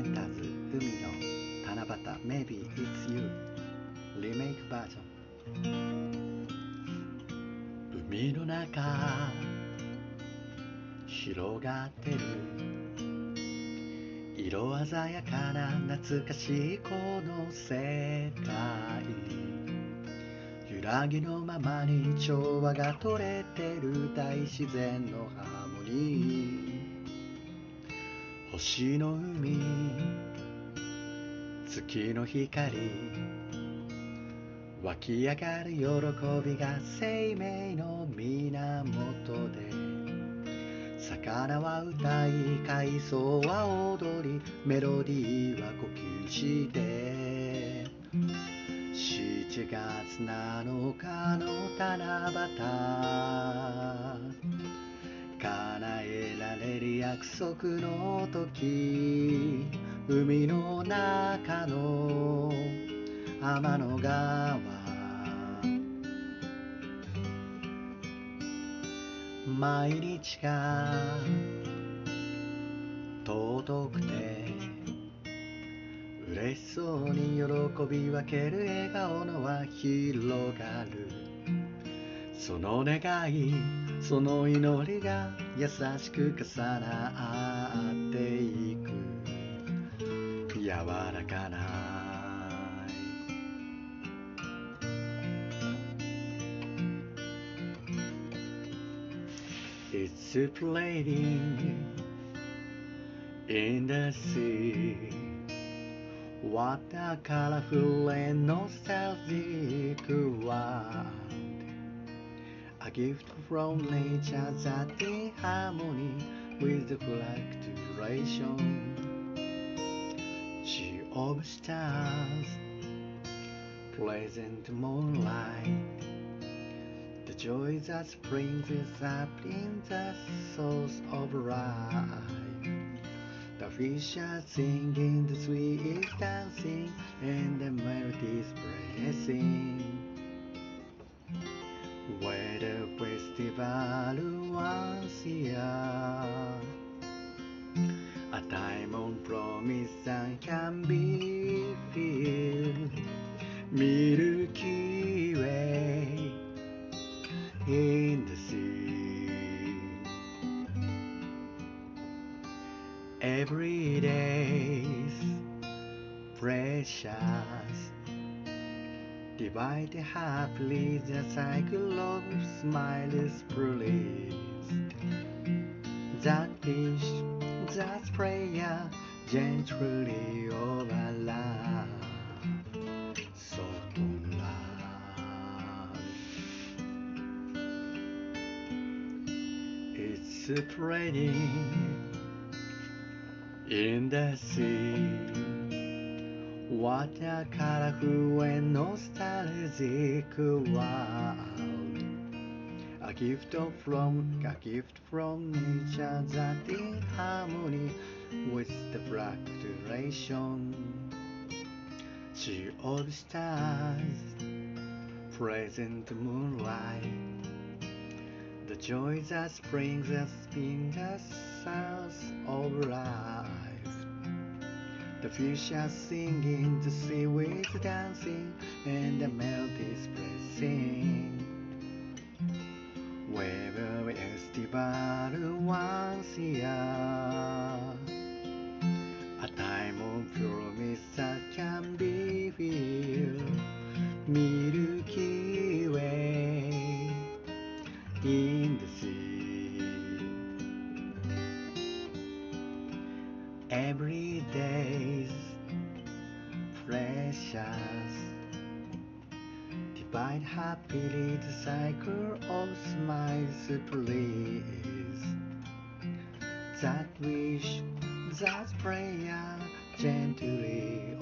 ンターズ海の七夕 Maybe It's You リメイクバージョン海の中広がってる。色鮮やかな懐かしいこの世界。揺らぎのままに調和が取れてる大自然のハーモニー。星の海月の光湧き上がる喜びが生命の源で魚は歌い海藻は踊りメロディーは呼吸して7月7日の七夕。叶えられる約束の時海の中の天の川毎日が尊くて嬉しそうに喜び分ける笑顔の輪広がる。その願いその祈りが優しく重なっていく柔らかな愛 It's playing in the sea. What a colorful and nostalgic world. A gift from nature that in harmony with the fluctuation. She of stars, pleasant moonlight. The joy that springs is up in the source of life. The fish are singing, the sweet is dancing, and the melody is blessing. Once a time on promise can be filled. Milky Way in the sea. Every day's precious. Divide the happily the cycle of smiles please. That wish, that prayer, gently over love. Soft love. It's spreading in the sea. What a colorful and nostalgic world. A gift from a gift from nature that in harmony with the fluctuation. Sea of stars, present moonlight. The joy that springs us in the source of life. The fish are singing, the seaweed dancing, and precious. Divide happily the cycle of smiles, please. That wish, that prayer, gently